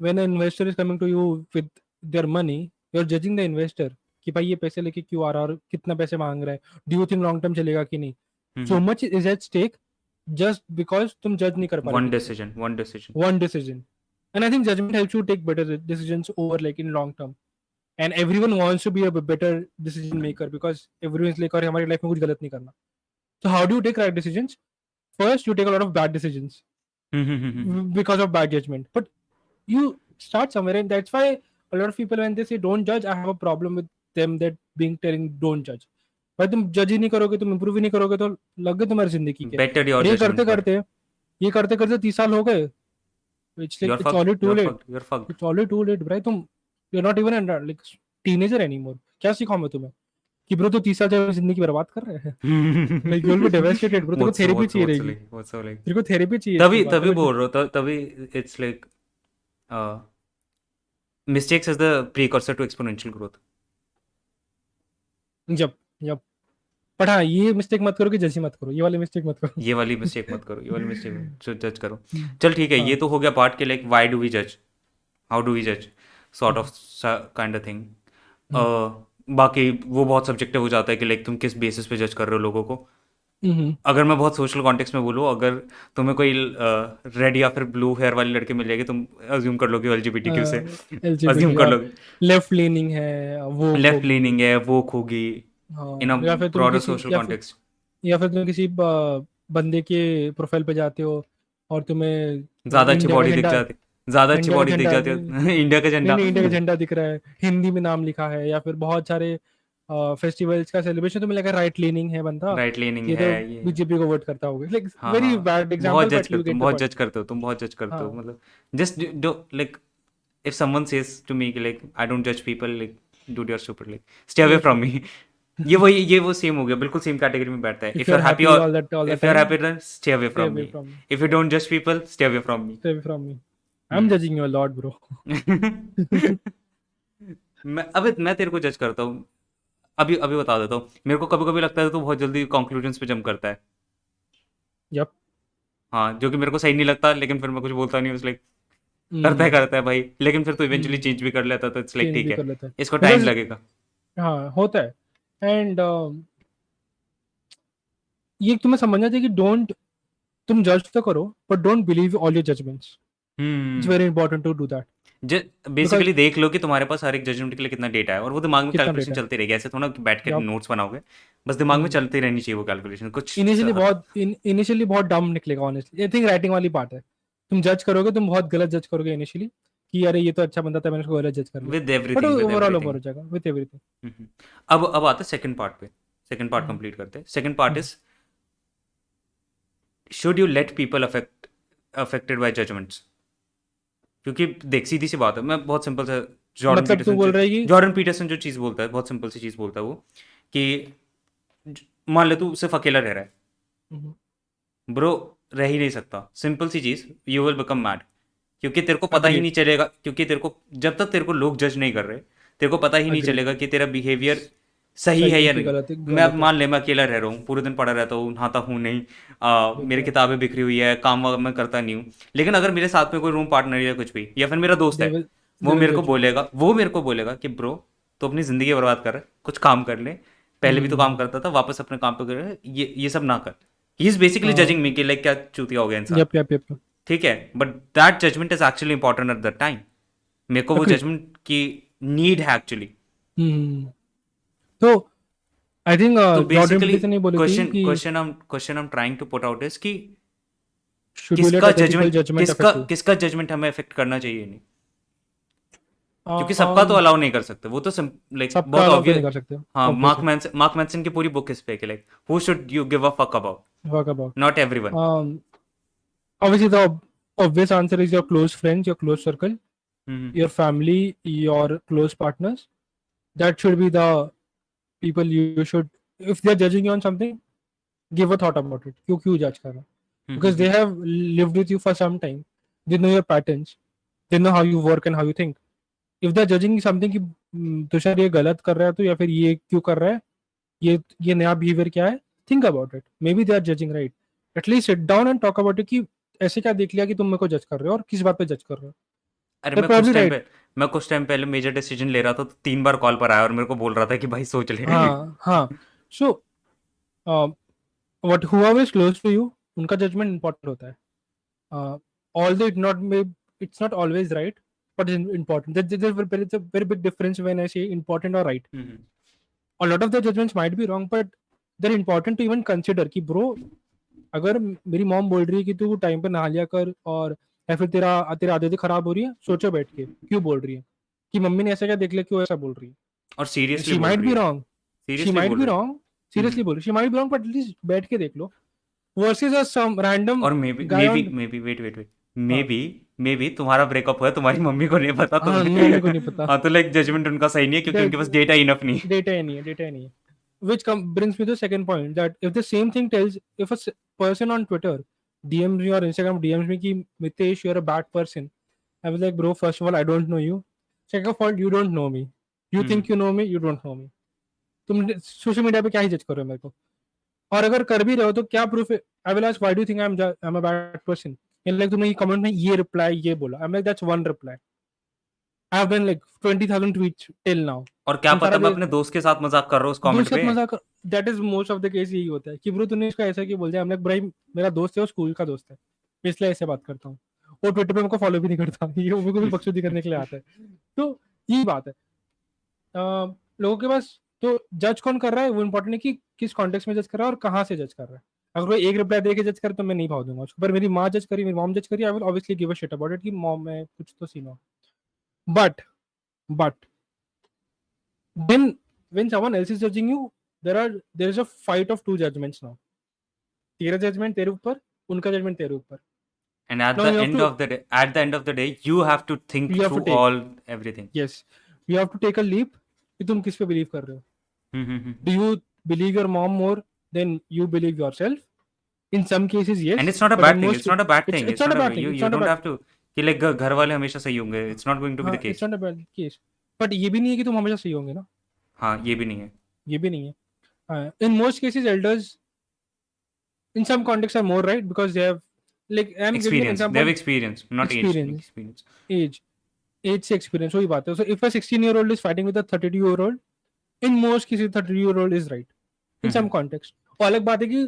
when an investor is coming to you with their money you are judging the investor कि भाई ये पैसे लेके क्यों आ रहा है और कितना पैसे मांग रहा है? Do you think long term चलेगा कि नहीं? So much is at stake just because तुम जज नहीं कर पा one decision one decision one decision and I think judgement help you take better decision over like in long term and everyone wants to be better decision maker because everyone लेकर हमारी life में कुछ गलत नहीं करना. तो how do take right decision first you take allot of bad decision because of bad judgement but you start somewhere and that's why a of people when they से don't जज I have a problem with them that being telling don't जज भाई तुम जज ही नहीं करोगे तुम improve ही नहीं करोगे तो लग गए तुम्हारी ज़िंदगी के। बेटर योर ये करते करते ये करते करते तीस साल हो गए। It's like it's already too late fucked you're fucked it's already too late भाई। तुम you are not even like teenager anymore क्या सिखाऊं मैं तुम्हें? कि ब्रो तो 30 साल से ज़िंदगी बर्बाद कर रहे हैं? Like you will be devastated bro तेरे को थेरेपी चाहिए रहेगी। तेरे को थेरेपी चाहिए तभी तभी बोल रहा हूँ तभी it's like mistakes is the precursor to exponential growth जब जब पर हाँ ये मिस्टेक मत करो कि जैसी मत करो ये वाली मिस्टेक मत करो। ये वाली मिस्टेक मत करो ये वाली मिस्टेक (laughs) जज करो। चल ठीक है हाँ। ये तो हो गया पार्ट के लाइक व्हाई डू वी जज हाउ डू वी जज sort of kind of thing बाकी वो बहुत सब्जेक्टिव हो जाता है कि लाइक तुम किस बेसिस पे जज कर रहे हो लोगों को। हम्म। अगर मैं बहुत सोशल कॉन्टेक्स्ट में बोलूँ अगर तुम्हें कोई रेड या फिर ब्लू हेयर वाली लड़के मिल जाएगी तुम अज्यूम कर लोगे एलजीबीटीक्यू से। अज्यूम कर लोगे। लेफ़्ट लीनिंग है वो लेफ़्ट लीनिंग है वो हाँ, इन अ या फिर तुम ब्रॉडर सोशल कॉन्टेक्स्ट या फिर तुम किसी बंदे के प्रोफ़ाइल पे जाते हो और तुम्हें ज़्यादा अच्छी बॉडी दिख जाती ज़्यादा अच्छी बॉडी दिख जाती है। इंडिया (laughs) का झंडा। नहीं इंडिया का झंडा दिख रहा है। हिंदी में नाम लिखा है या फिर बहुत सारे फेस्टिवल्स का सेलिब्रेशन तुम्हें लगा राइट लीनिंग है बंदा। राइट लीनिंग ये है तो ये बीजेपी को वोट करता होगा। Like very. बैड बहुत एग्जांपल जज बट यू करते हो बहुत जज करते हो तुम बहुत जज करते हो हाँ। मतलब just do like if someone says to me like I don't जज people like do your super like stay away from me ये वही ये वो सेम हो गया बिल्कुल सेम कैटेगरी में बैठता है। If you are happy that all the if you are happy then stay away from me if you don't जज people stay away from me Stay away from me. I'm judging you a lot, bro. (laughs) मैं अबे मैं तेरे को जज करता हूँ। अभी अभी बता देता हूँ। मेरे को कभी कभी लगता है तो बहुत जल्दी कंक्लूजन्स पे जंप करता है। Yup. हाँ जो कि मेरे को सही नहीं लगता लेकिन फिर मैं कुछ बोलता नहीं लाइक करता है Hmm. करता है भाई। लेकिन फिर तो इवेंचुअली। चेंज भी कर लेता तो इट्स लाइक ठीक है। इसको टाइम लगेगा। हाँ होता है। एंड ये तुम्हें समझना चाहिए कि डोंट तुम जज तो करो but don't believe all your judgements it's very important to do that basically देख लो कि तुम्हारे पास हर एक जजमेंट के लिए कितना डेटा है और वो दिमाग में कैलकुलेशन। चलती रहेगी ऐसे थोड़ा कि बैठ के. नोट्स बनाओगे। बस दिमाग में हम्म। चलती रहनी चाहिए वो कैलकुलेशन कुछ इनिशियली बहुत इनिशियली बहुत डम निकलेगा ऑनेस्टली आई थिंक राइटिंग वाली पार्ट है। तुम जज करोगे तुम बहुत गलत जज करोगे इनिशियली कि अरे ये तो अच्छा बंदा था मैंने उसको गलत जज कर with everything with overall over हो जाएगा विद एवरीथिंग हम्म। अब अब आता है सेकंड पार्ट पे। Second part hmm. कंप्लीट करते हैं। Second part hmm. Is should you let people affect affected by judgements क्योंकि देख सीधी सी बात है मैं बहुत सिंपल सा जॉर्डन मतलब तू बोल पीटरसन रहा है जॉर्डन पीटरसन जो चीज़ बोलता है बहुत सिंपल सी चीज़ बोलता है वो कि मान ले तू सिर्फ़ अकेला रह रहा है। हम्म, ब्रो रह ही नहीं सकता। सिंपल सी चीज़ यू विल बिकम मैड क्योंकि तेरे को पता ही नहीं चलेगा क्योंकि तेरे को जब तक तेरे को लोग जज नहीं कर रहे तेरे को पता ही नहीं. चलेगा कि तेरा बिहेवियर सही सही है या नहीं। मैं अब मान ले मैं अकेला रह रहा हूँ पूरे दिन पड़ा रहता हूँ नहाता हूँ नहीं आ, मेरी किताबें बिखरी हुई है काम वाम मैं करता नहीं हूँ। लेकिन अगर मेरे साथ में कोई रूम पार्टनर या कुछ भी या फिर मेरा दोस्त है वो मेरे को बोलेगा वो मेरे को बोलेगा कि ब्रो तो अपनी ज़िंदगी बर्बाद कर रहा है कुछ काम कर ले। पहले भी तो काम करता था वापस अपने काम पे कर ये ये सब ना कर। He is basically. Judging me कि लाइक क्या चूतिया हो गया इंसान. ठीक है but that judgement is actually important at the time मेरे को वो जजमेंट की नीड है एक्चुअली हम्म। तो आई थिंक क्वेश्चन क्वेश्चन हम क्वेश्चन हम trying to put out is कि किसका जजमेंट किसका किसका जजमेंट हमें अफेक्ट करना चाहिए नहीं? Uh, क्योंकि सबका तो um, अलाउ नहीं कर सकते वो तो लाइक बहुत ऑब्वियस हाँ मार्क मैंसन मार्क मैंसन की पूरी बुक इस पे कि like who should you give a fuck about. Not everyone Um, obviously, the obvious answer is your close friends, your close circle, mm-hmm. your family, your close partners. That should be the people you, you should. If they're judging you on something, give a thought about it. क्यों क्यों judge कर रहा हम्म, Because they have lived with you for some time. They know your patterns. They know how you work and how you think. If they're judging something कि "हम्म, तुषार ये गलत कर रहा है तो या फिर ये क्यों कर रहा है ये ये नया बिहेवियर क्या है think about it maybe they are judging right at least sit down and talk about it कि ऐसे क्या देख लिया कि तुम मेरे को जज कर रहे हो और किस बात पे जज कर रहे हो? अरे मैं कुछ टाइम right. मैं कुछ टाइम पहले मेजर डिसीज़न ले रहा था तो तीन बार कॉल पर आया और मेरे को बोल रहा था कि भाई सोच ले। हाँ हाँ। So what who are close to you उनका जजमेंट इंपॉर्टेंट होता है। Although it not may it's not always right but is important very big difference when I say important और right a lot of the judgements might be wrong but they are to even consider कि bro अगर मेरी mom बोल रही है कि तू time पे नहा लिया कर और या फिर तेरा तेरा आदतें खराब हो रही है सोचो बैठ के क्यों बोल रही है? कि मम्मी ने ऐसा क्या देख लिया क्यों ऐसा बोल रही है? और seriously wrong. She seriously might बोल be रही सीरियसली बोल she might be wrong but at least बैठ के देख लो. वर्सेस अ सम रैंडम और maybe maybe maybe wait wait wait maybe maybe तुम्हारा ब्रेकअप हुआ तुम्हारी मम्मी को नहीं पता तो हाँ को नहीं पता. (laughs) हाँ तो लाइक जजमेंट उनका सही नहीं है क्योंकि उनके पास डेटा इनफ नहीं है। data नहीं है data नहीं है. Which come, brings me to the second point that if the same thing tells if a person on twitter dms me or instagram dms me ki mitesh you're a bad person i was like bro first of all i don't know you second of all you don't know me you Hmm. think you know me you don't know me तुम social media पे क्या ही जज कर रहे हो मेरे को और अगर कर भी रहे हो तो क्या प्रूफ है I will ask why do you think I am I am a bad person in like तुमने कमेंट में ये रिप्लाई ये बोला I am like that's one reply I have done like 20000 tweets till now और क्या पता मैं अपने दोस्त के साथ मज़ाक कर रहा हूँ उस कमेंट पे? मज़ाक that is most of the case यही होता है कि ब्रो तूने इसका ऐसा क्यों बोल दिया? हमने भाई मेरा दोस्त है वो स्कूल का दोस्त है मैं इसलिए ऐसे बात करता हूँ। वो ट्विटर पे हमको फॉलो भी नहीं करता। (laughs) ये वो मेरे को भी बकचोदी करने के लिए आता है। तो यही बात है। लोगों के पास तो जज कौन कर रहा है? वो इम्पोर्टेंट है कि किस कॉन्टेक्स्ट में जज कर रहा है और कहाँ से जज कर रहा है। अगर वो एक रिप्लाई दे के जज करे तो मैं नहीं भाव दूँगा उसको। पर मेरी माँ जज करी मेरी मॉम जज करी I will obviously give a shit about it कि मॉम में कुछ तो सीन हो But but then when someone else is judging you there are there is a fight of two judgments now तेरा जजमेंट तेरे ऊपर उनका जजमेंट तेरे ऊपर and at No, the you have end to- of the day at the end of the day you have to think You have to through take- all everything yes you have to take a leap कि तुम किस पे believe कर रहे हो hmm, hmm, hmm. Do you believe your mom more than you believe yourself in some cases yes and it's not a but bad in thing most it's not a bad it's- thing it's not a bad thing, you, it's you not a don't bad- have to कि like घर वाले हमेशा सही होंगे it's not going to be the case it's not a bad case but ये भी नहीं है कि तुम हमेशा सही होंगे ना हाँ ये भी नहीं है ये भी नहीं है in most cases elders in some contexts are more right because they have like I'm giving an experience they example have experience not age Experience. experience age age से experience वही बात है so if a 16 year old is fighting with a 32 year old in most cases 32 year old is right in some hmm. context और अलग बात है कि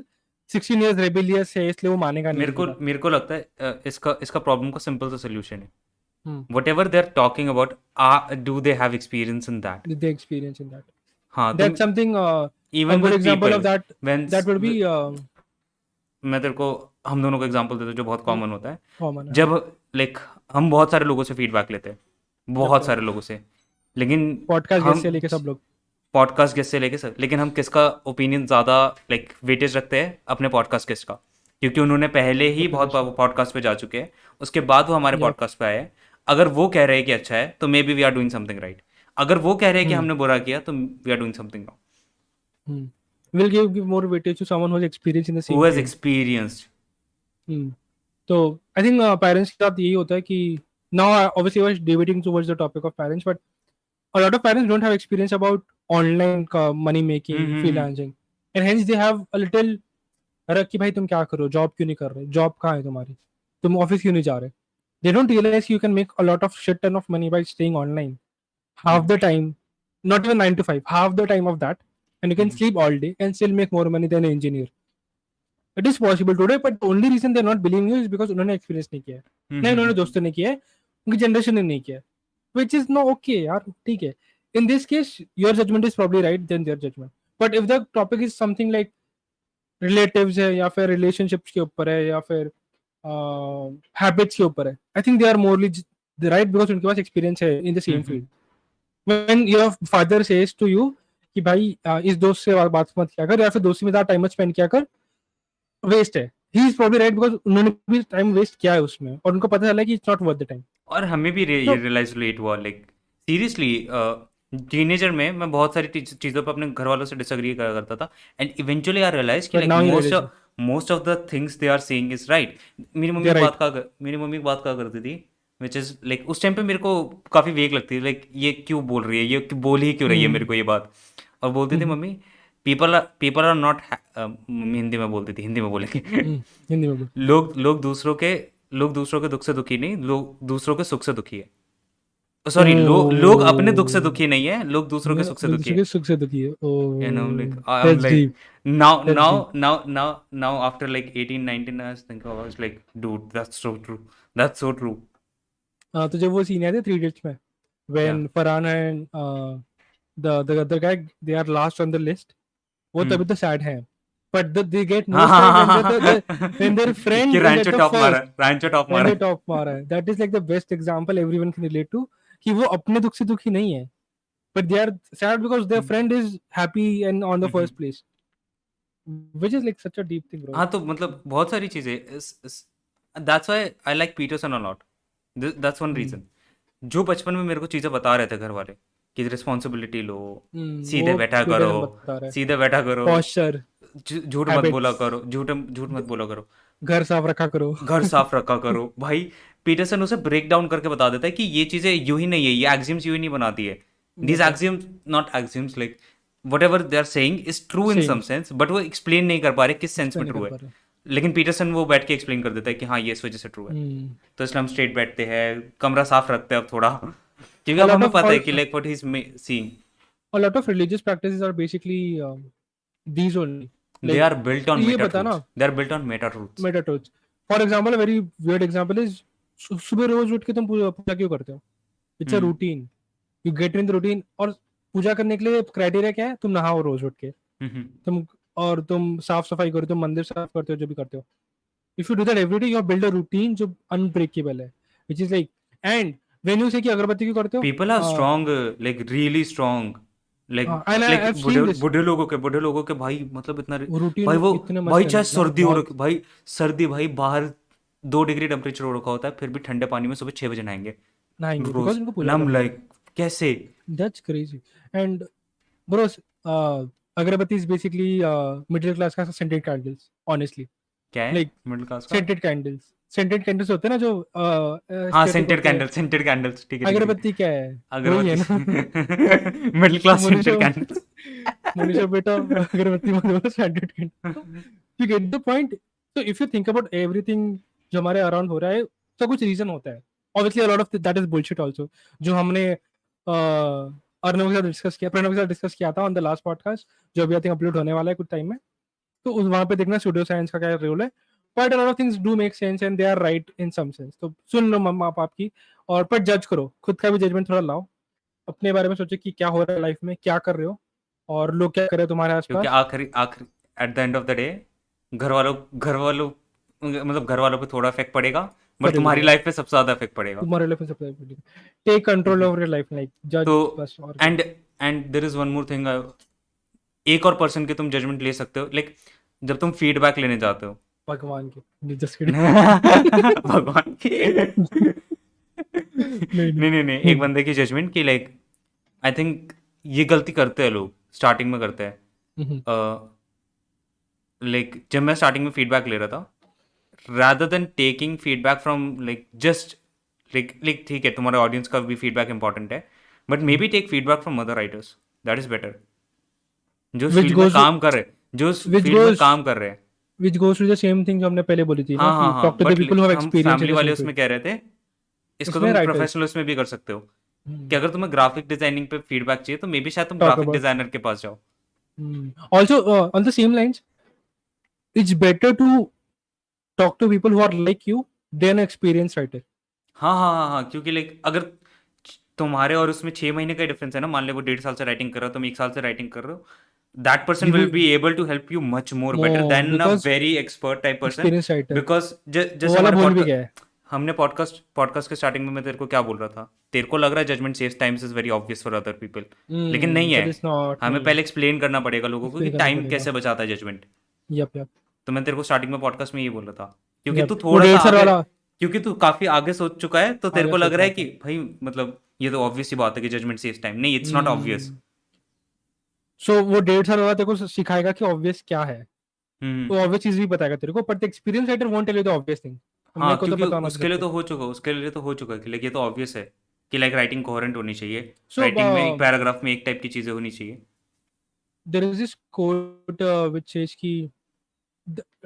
16 years rebellious है इसलिए वो मानेगा नहीं मेरे को मेरे को लगता है इसका इसका प्रॉब्लम का सिंपल सा सोल्यूशन है। Whatever they are talking about do they have experience in that the experience in that? हाँ something uh, even example of that when that would be uh, मैं तेरे को हम दोनों को एग्जांपल देता हूँ जो बहुत कॉमन होता है। common जब लाइक हम बहुत सारे लोगों से फीडबैक लेते हैं बहुत सारे लोगों से। लेकिन podcast हम guest से लेके सब लोग। पॉडकास्ट गेस्ट से लेके सब लेकिन हम किसका ओपिनियन ज़्यादा लाइक वेटेज रखते हैं? अपने पॉडकास्ट गेस्ट का। क्योंकि उन्होंने पहले ही बहुत पॉडकास्ट पे जा चुके हैं। उसके बाद वो हमारे पॉडकास्ट पे आए हैं। अगर वो कह रहे हैं कि अच्छा है तो maybe we are doing something right अगर वो कह रहे हैं कि Hmm. हमने बुरा किया तो we are doing something wrong will give give more weightage to someone who has experience in the same who has Hmm. तो आई थिंक पेरेंट्स के साथ यही होता है कि now obviously was debating towards the topic of parents but a lot of parents don't have experience about online money making hmm, hmm, freelancing and hence they have a little कि भाई तुम क्या करो जॉब क्यों नहीं कर रहे job कहाँ है तुम्हारी तुम ऑफ़िस क्यों नहीं जा रहे they don't realize you can make a lot of shit ton of money by staying online half the time not even 9 to 5 half the time of that and you can Mhm. sleep all day and still make more money than an engineer it is possible today but the only reason they're not believing you is because उन्होंने experience नहीं किया है हम्म, नहीं उन्होंने दोस्तों ने किया है उनकी जनरेशन ने नहीं किया विच इज़ नो ओके यार ठीक है. In this case your judgement is probably right then their judgement but if the topic is something like relatives है या फिर रिलेशनशिप्स के ऊपर है या फिर हैबिट्स के ऊपर है I think they are morally right because उनके पास एक्सपीरियंस है in the same field when your father says to you कि भाई uh, इस दोस्त से बात- मत किया कर या फिर दोस्ती में ज़्यादा टाइम स्पेंड किया कर वेस्ट है. He is probably right because उन्होंने भी टाइम वेस्ट किया है उसमें और उनको पता चला कि it's not worth the time और हमें भी रे- तो- रियलाइज़ लेट हुआ लाइक सीरियसली टीनेजर में मैं बहुत सारी चीज़ों पर अपने घर वालों से डिसएग्री करा करता था। एंड इवेंचुअली आई रियलाइज़ कि like most most of the things they are saying is right मेरी मम्मी बात का मेरी मम्मी बात का करती थी विच इज़ लाइक उस टाइम पे मेरे को काफ़ी वेग लगती थी लाइक ये क्यों बोल रही है ये बोल ही क्यों रही है हम्म। मेरे को ये बात। और बोलती थी हम्म। Mummy people are people are not Hindi में बोलती थी हिंदी में बोलेंगे। हम्म, हिंदी में लोग लोग दूसरों के लोग दूसरों के दुख से दुखी नहीं लोग दूसरों के सुख से दुखी है सॉरी लोग लोग अपने दुख से Oh. दुखी नहीं है लोग दूसरों के सुख से दुखी है सुख से दुखी है that's deep. now That's now now now now after like 18 19 I was thinking I was like dude that's so true that's so true हाँ तो जब वो सीन आए थे थ्री इडियट्स में when Farhan and uh, the the other guy they are last on the list वो हम्म। तभी तो sad हैं but the, they get हाँ हाँ हाँ when, they're the, हाँ when their friend first Rancho top when मारा they top है that is like the best example everyone can relate to कि वो अपने दुख से दुखी नहीं है but they are sad because their hmm. friend is happy and on the hmm. first place which is like such a deep thing bro हाँ तो मतलब बहुत सारी चीज़ें that's why I like Peterson a lot that's one hmm reason जो बचपन में मेरे को चीज़ें बता रहे थे घर वाले कि रिस्पॉन्सिबिलिटी लो हम्म सीधे बैठा करो है सीधे बैठा करो झू- झूठ मत बोला करो झूठ झूठ मत बोला करो। घर साफ़ रखा करो। घर साफ़ रखा करो। भाई पीटरसन उसे ब्रेक डाउन करके बता देता है कि ये चीज़ें यूँ ही नहीं है ये एक्सिम्स यूँ ही नहीं बनाती है। These बता axioms not axioms like whatever they are saying is true in Same. some sense but वो explain नहीं कर पा रहे किस सेंस में ट्रू है। लेकिन पीटरसन वो बैठ के एक्सप्लेन कर देता है कि हाँ ये इस वजह से ट्रू है। हम्म। तो इसलिए हम स्ट्रेट बैठते हैं कमरा साफ़ रखते हैं अब थोड़ा। क्योंकि अब हमें पता है कि like what he is seeing a lot of religious practices are basically um, these only. Are on ये मेटा बता ना truths they are built on meta truths meta truths. For example a very weird example is सुबह रोज उठ के तुम पूजा क्यों करते हो? It's a routine you get in the routine और पूजा करने के लिए क्राइटेरिया क्या है? तुम नहाओ रोज उठ के। तुम और तुम साफ़ सफ़ाई करो तुम मंदिर साफ़ करते हो जो भी करते हो। If you do that every day you build a routine जो अनब्रेकेबल है which is like and when you say कि अगरबत्ती क्यों करते हो? People are strong like really strong like हाँ, लाइक बूढ़े बूढ़े लोगों के बूढ़े लोगों के भाई मतलब इतना भाई वो भाई चाहे सर्दी हो रखी भाई सर्दी भाई बाहर दो डिग्री टेम्परेचर हो रखा होता है फिर भी ठंडे पानी में सुबह छह बजे नहाएँगे। लाइक कैसे? That's crazy. And bro, uh, agarbatti is basically uh, middle class का scented candles. Honestly, क्या है? Like मिडिल क्लास का? scented Scented candles होते हैं ना जो हाँ सेंटेड कैंडल सेंटेड कैंडल्स ठीक है ठीक है ठीक अगरबत्ती क्या है? वही है ना. अगरबत्ती middle class scented candles Manisha बेटा अगरबत्ती मत बोलो scented candle. (laughs) You get the point. So if you think about everything जो हमारे अराउंड हो रहा है तो कुछ रीजन होता है obviously a lot of that is bullshit also जो हमने अर्नव के साथ डिस्कस किया प्रणव के साथ डिस्कस किया था ऑन द लास्ट पॉडकास्ट जो अभी आई थिंक अपलोड होने वाला है कुछ टाइम में तो उस वहाँ पे देखना स्टूडियो साइंस का क्या रोल है but lot of things do make sense and they are right in some sense तो सुन लो मम्मा पापा की और पर जज करो। खुद का भी जजमेंट थोड़ा लाओ। अपने बारे में सोचो कि क्या हो रहा है लाइफ में क्या कर रहे हो और लोग क्या कर रहे हो तुम्हारे क्योंकि आसपास आखिरी आखिरी at the end of the day घर वालों घर वालों मतलब घर वालों पे थोड़ा इफ़ेक्ट पड़ेगा बट तुम्हारी लाइफ पे सबसे ज़्यादा इफ़ेक्ट पड़ेगा। तुम्हारे लाइफ में सबसे ज़्यादा पड़ेगा। Take control over your life like जज बस और and and there is one more thing एक और पर्सन के तुम जजमेंट ले सकते हो। लाइक जब तुम फीडबैक लेने जाते हो भगवान के। जस्ट किडिंग (laughs) भगवान की? नहीं नहीं। नहीं नहीं एक बंदे की जजमेंट की लाइक आई थिंक ये गलती करते हैं लोग स्टार्टिंग में करते हैं। हम्म, लाइक जब मैं स्टार्टिंग में फीडबैक ले रहा था rather than taking feedback from like just like like ठीक है तुम्हारे ऑडियंस का भी फीडबैक इंपॉर्टेंट है but maybe take feedback from other writers that is better जो फ़ील्ड में काम कर रहे जो फ़ील्ड में काम कर रहे हैं। Which goes to the same thing जो हमने पहले बोली थी ना हाँ हाँ कि हाँ talk to the but people who have hmm experience in family वाले उसमें कह रहे थे इसको तुम प्रोफेशनल उसमें भी कर सकते हो। हम्म, कि अगर तुम्हें ग्राफिक डिज़ाइनिंग पे फीडबैक चाहिए तो मे बी शायद तुम ग्राफिक डिज़ाइनर के पास जाओ। on the same lines it's better to talk to people who are like you than an experienced writer. हाँ हाँ हाँ हाँ क्योंकि लाइक अगर तुम्हारे और उसमें छह महीने का डिफरेंस है ना मान ले वो डेढ़ साल से राइटिंग कर रहा हो तुम एक साल से राइटिंग कर रहे हो You will will- able to help you much more better More, then a because very expert type person experienced writer because वो जैसे वाला हमारे podcast- हमने पॉडकास्ट पॉडकास्ट के स्टार्टिंग में मैं तेरे को क्या बोल रहा था? तेरे को लग रहा है judgement saves times is very obvious for other people लेकिन नहीं है। Hmm, That हमें पहले एक्सप्लेन करना पड़ेगा लोगों को कि टाइम कैसे बचाता है जजमेंट Yup, yup. तो मैं तेरे को स्टार्टिंग में पॉडकास्ट में ये बोल रहा था। क्योंकि तू थोड़ा सा क्योंकि तू काफ़ी आगे सोच चुका है तो तेरे को लग रहा है कि भाई मतलब ये तो ऑब्वियस ही बात है कि जजमेंट सेव्स टाइम नहीं it's not obvious so so, वो डेढ़ साल वाला तेरे को सिखाएगा कि ऑब्वियस क्या है। हम्म तो ऑब्वियस चीज़ भी बताएगा तेरे को but experience writer won't tell you the obvious thing हाँ तो क्योंकि होना उसके लिए तो हो। चुका उसके लिए तो हो चुका है कि लाइक ये तो ऑब्वियस है कि लाइक राइटिंग कोहेरेंट होनी चाहिए। राइटिंग में एक uh, पैराग्राफ में एक टाइप की चीज़ें होनी चाहिए। Is this quote uh, which says कि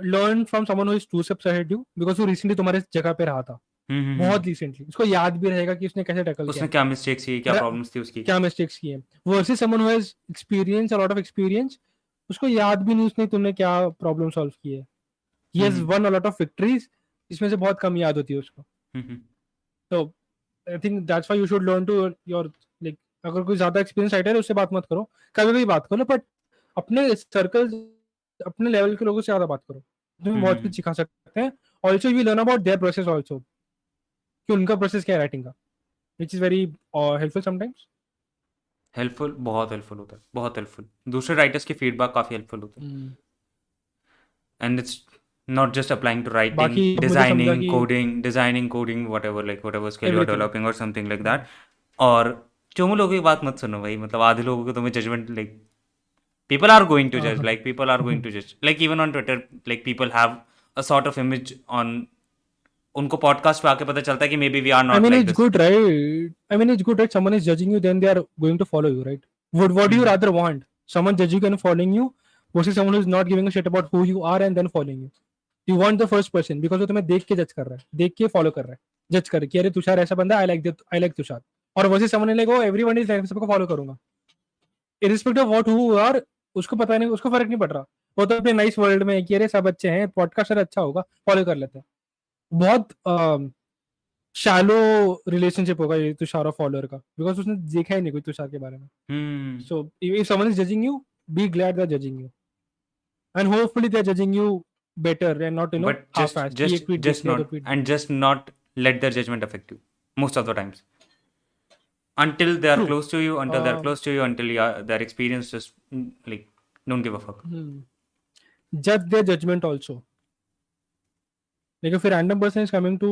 learn from someone who is two steps ahead you because वो recently तुम्हारे जगह पे रहा था। बहुत हम्म। रिसेंटली उसको याद भी रहेगा कि उसने कैसे टैकल उसने क्या। मिस्टेक्स की क्या प्रॉब्लम्स थी उसकी? क्या मिस्टेक्स किए। Versus someone who has experience a lot of experience उसको याद भी नहीं उसने तुमने क्या प्रॉब्लम सॉल्व की है he has hmm. One a lot of victories इसमें से बहुत कम याद होती है उसको। हम्म, हम्म, तो I think that's why you should learn to your like अगर कोई ज़्यादा एक्सपीरियंस राइटर है उससे बात मत करो। कभी कभी बात करो बट अपने सर्कल अपने लेवल के लोगों से ज़्यादा बात करो। तुम्हें बहुत हम्म। कुछ सिखा सकते हैं। Also you learn about their process also कि उनका प्रोसेस क्या है राइटिंग का? Which is very helpful sometimes helpful बहुत हेल्पफुल होता है बहुत हेल्पफुल दूसरे राइटर्स के फीडबैक काफ़ी हेल्पफुल होते हैं. And it's not just applying to writing designing coding designing coding whatever like whatever skill developing और समथिंग लाइक दैट और चोमू लोगों की बात मत सुनो भाई मतलब आधे लोगों को तुम्हें judgement like people are going to जज like people are going to जज like even on Twitter like people have a sort of image on उनको पॉडकास्ट पे आके पता चलता है कि maybe we are not like it's good right I mean it's good right someone is judging you then they are going to follow you right would what you rather want someone judging and following you versus someone is not giving a shit about who you are and then following you you want the first person because वो तुम्हें देख के जज कर रहा है देख के फॉलो कर रहा है जज कर कि अरे तुषार ऐसा बंदा I like that I like Tushar. और versus someone like oh everyone is like सबको फॉलो करूँगा। Irrespective of what who are उसको पता नहीं उसको फ़र्क नहीं पड़ रहा। वो तो अपने नाइस वर्ल्ड में है कि अरे सब अच्छे हैं पॉडकास्टर अच्छा होगा फॉलो कर लेते हैं। बहुत शालो रिलेशनशिप होगा तुषार और फॉलोअर का बिकॉज़ उसने देखा ही नहीं कोई तुषार के बारे में। So if someone is judging you be glad they judging you and hopefully they judging you better and not you know but just just not and just not let their judgement affect you most of the times until they are close to you until uh, they are close to you until you are, their experience just mm, like don't give a fuck. Hmm. judge their judgment also. Like if a random person is coming to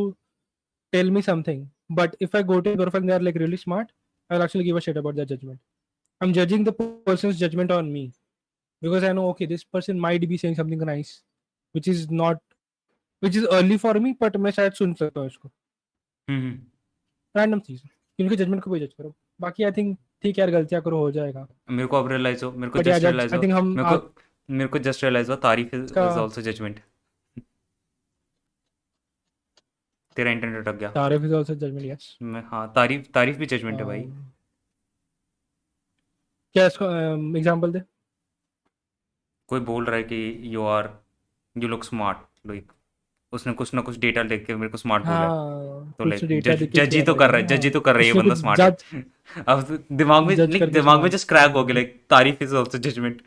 tell me something but if i go to a girlfriend they are like really smart i'll actually give a shit about their judgment i'm judging the person's judgment on me because i know okay this person might be saying something nice which is not which is early for me but मैं शायद सुन सकता हूँ इसको हम्म random चीज़ उनके judgement को कोई जज करो बाकी आई थिंक ठीक है यार गलतियाँ करो हो जाएगा मेरे को अब रियलाइज़ हो मेरे को जस्ट रियलाइज़ हो मेरे को मेरे को जस्ट रियलाइज़ हुआ तारीफ़ इज़ आल्सो जजमेंट तेरा इंटरनेट अटक गया। तारीफ़ इज़ आल्सो जजमेंट यस मैं हाँ तारीफ़ तारीफ़ भी जजमेंट है भाई। क्या इसको एग्जांपल दे? कोई बोल रहा है कि you are you look smart like उसने कुछ ना कुछ डेटा देख के मेरे को स्मार्ट बोला। है हाँ तो लाइक जज ही तो कर रहा है जज ही हाँ तो कर रहा है ये बंदा (laughs) स्मार्ट अब दिमाग में दिमाग में जस्ट क्रैक हो गया लाइक तारीफ़ इज़ आल्सो जजमेंट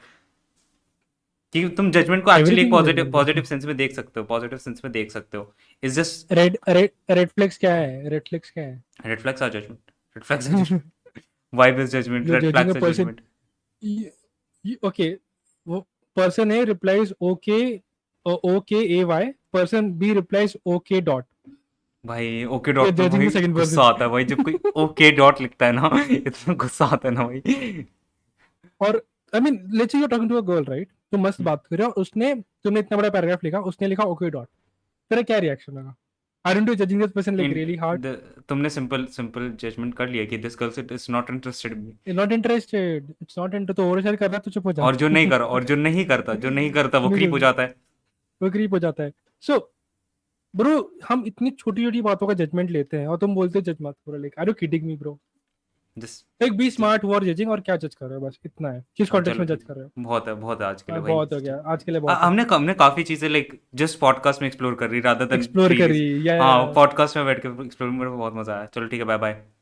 कि तुम जजमेंट को एक्चुअली पॉजिटिव पॉजिटिव सेंस में देख सकते हो पॉजिटिव सेंस में देख सकते हो। Is just red red red flags क्या है? रेड फ्लैग्स क्या है? Red flags are judgement red flags are judgement vibe is judgement red flags are judgement you, वो person A replies okay uh, okay AY person B replies okay dot. भाई okay dot तो भाई गुस्सा आता है भाई। जब कोई (laughs) ओके डॉट लिखता है ना इतना गुस्सा आता है ना भाई। और I mean let's you are talking to a girl right तो मस्त हम्म। बात कर रहे हो उसने तुमने इतना बड़ा पैराग्राफ लिखा उसने लिखा ओके डॉट तेरा क्या रिएक्शन लगा? Are you judging this person like really hard तुमने सिंपल सिंपल जजमेंट कर लिया कि this girl is not interested in me not interested it's not inter तो ओवर शेयर कर रहा तो चुप हो जा और जो नहीं कर और जो नहीं करता जो नहीं करता वो क्रीप हो जाता है। वो क्रीप हो जाता है। सो ब्रो हम इतनी छोटी छोटी बातों का जजमेंट लेते हैं और तुम बोलते हो जज मत करो like are you kidding me bro जिस एक बी स्मार्ट जजिंग और क्या जज कर रहे हो? बस इतना है। किस कॉन्टेक्स्ट में जज कर रहे हो? बहुत है बहुत है आज के लिए हाँ, भाई। बहुत हो गया। आज के लिए बहुत हमने हमने काफ़ी चीज़ें लाइक जस्ट पॉडकास्ट में एक्सप्लोर कर रही रादर देन एक्सप्लोर कर या हाँ पॉडकास्ट में बैठ के एक्सप्लोर में बहुत मज़ा आया। चलो ठीक है बाय बाय